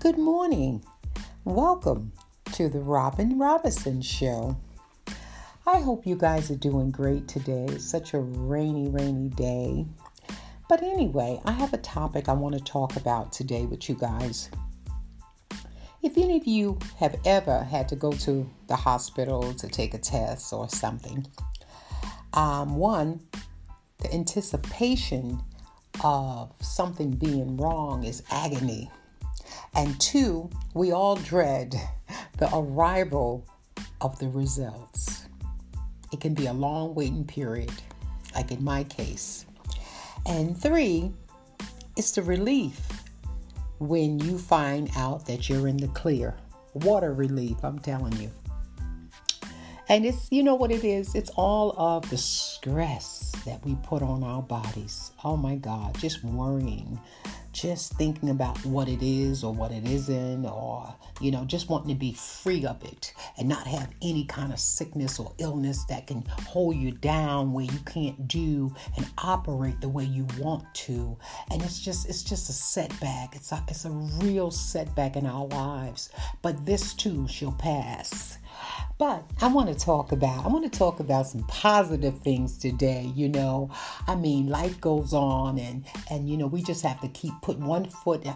Good morning. Welcome to the Robin Robinson Show. I hope you guys are doing great today. It's such a rainy, rainy day. But anyway, I have a topic I want to talk about today with you guys. If any of you have ever had to go to the hospital to take a test or something, um, one, the anticipation of something being wrong is agony. And two, we all dread the arrival of the results. It can be a long waiting period, like in my case. And three, it's the relief when you find out that you're in the clear. Water relief, I'm telling you. And it's, you know what it is? It's all of the stress that we put on our bodies. Oh my God, just worrying, just thinking about what it is or what it isn't, or, you know, just wanting to be free of it and not have any kind of sickness or illness that can hold you down where you can't do and operate the way you want to. And it's just, it's just a setback. It's a, it's a real setback in our lives. But this too shall pass. But I want to talk about I want to talk about some positive things today, you know. I mean, life goes on and and you know, we just have to keep putting one foot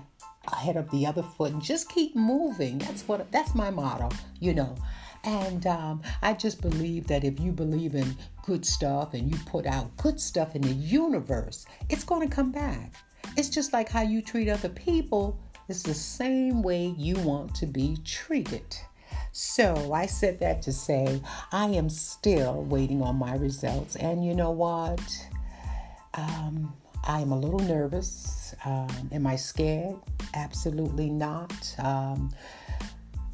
ahead of the other foot and just keep moving. That's what that's my motto, you know. And um, I just believe that if you believe in good stuff and you put out good stuff in the universe, it's going to come back. It's just like how you treat other people, it's the same way you want to be treated. So I said that to say I am still waiting on my results. And you know what? Um, I'm a little nervous. Um, am I scared? Absolutely not. Um,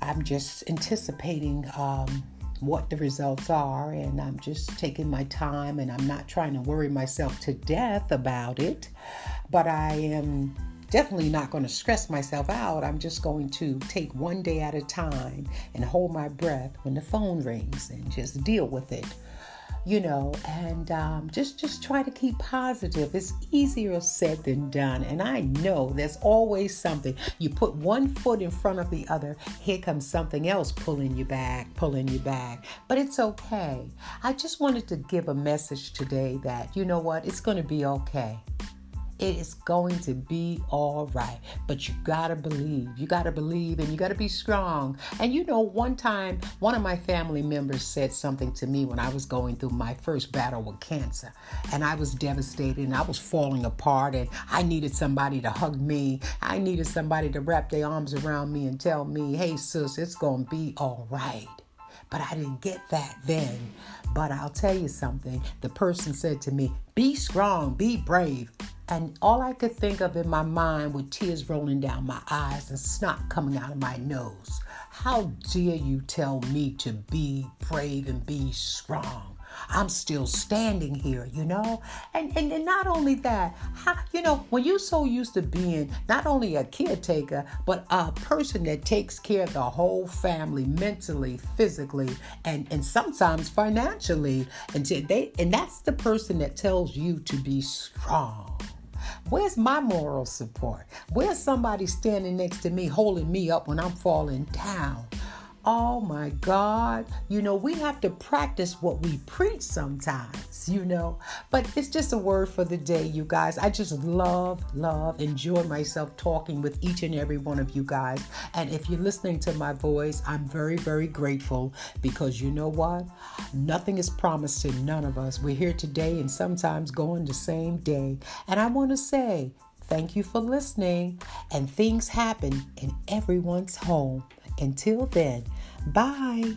I'm just anticipating um, what the results are, and I'm just taking my time and I'm not trying to worry myself to death about it. But I am definitely not going to stress myself out. I'm just going to take one day at a time and hold my breath when the phone rings and just deal with it. You know, and um, just just try to keep positive. It's easier said than done, and I know there's always something. You put one foot in front of the other, here comes something else pulling you back, pulling you back. But it's okay. I just wanted to give a message today that you know what, it's going to be okay. It is going to be all right. But you got to believe. You got to believe and you got to be strong. And you know, one time, one of my family members said something to me when I was going through my first battle with cancer. And I was devastated and I was falling apart. And I needed somebody to hug me. I needed somebody to wrap their arms around me and tell me, hey, sis, it's to be all right. But I didn't get that then. But I'll tell you something. The person said to me, be strong, be brave. And all I could think of in my mind with tears rolling down my eyes and snot coming out of my nose. How dare you tell me to be brave and be strong? I'm still standing here, you know? And, and, and not only that, how, you know, when you're so used to being not only a caretaker, but a person that takes care of the whole family mentally, physically, and, and sometimes financially, and, they, and that's the person that tells you to be strong. Where's my moral support? Where's somebody standing next to me holding me up when I'm falling down? Oh my God. You know, we have to practice what we preach sometimes, you know. But it's just a word for the day, you guys. I just love, love, enjoy myself talking with each and every one of you guys. And if you're listening to my voice, I'm very, very grateful because you know what? Nothing is promised to none of us. We're here today and sometimes going the same day. And I want to say, Thank you for listening. And things happen in everyone's home. Until then, bye.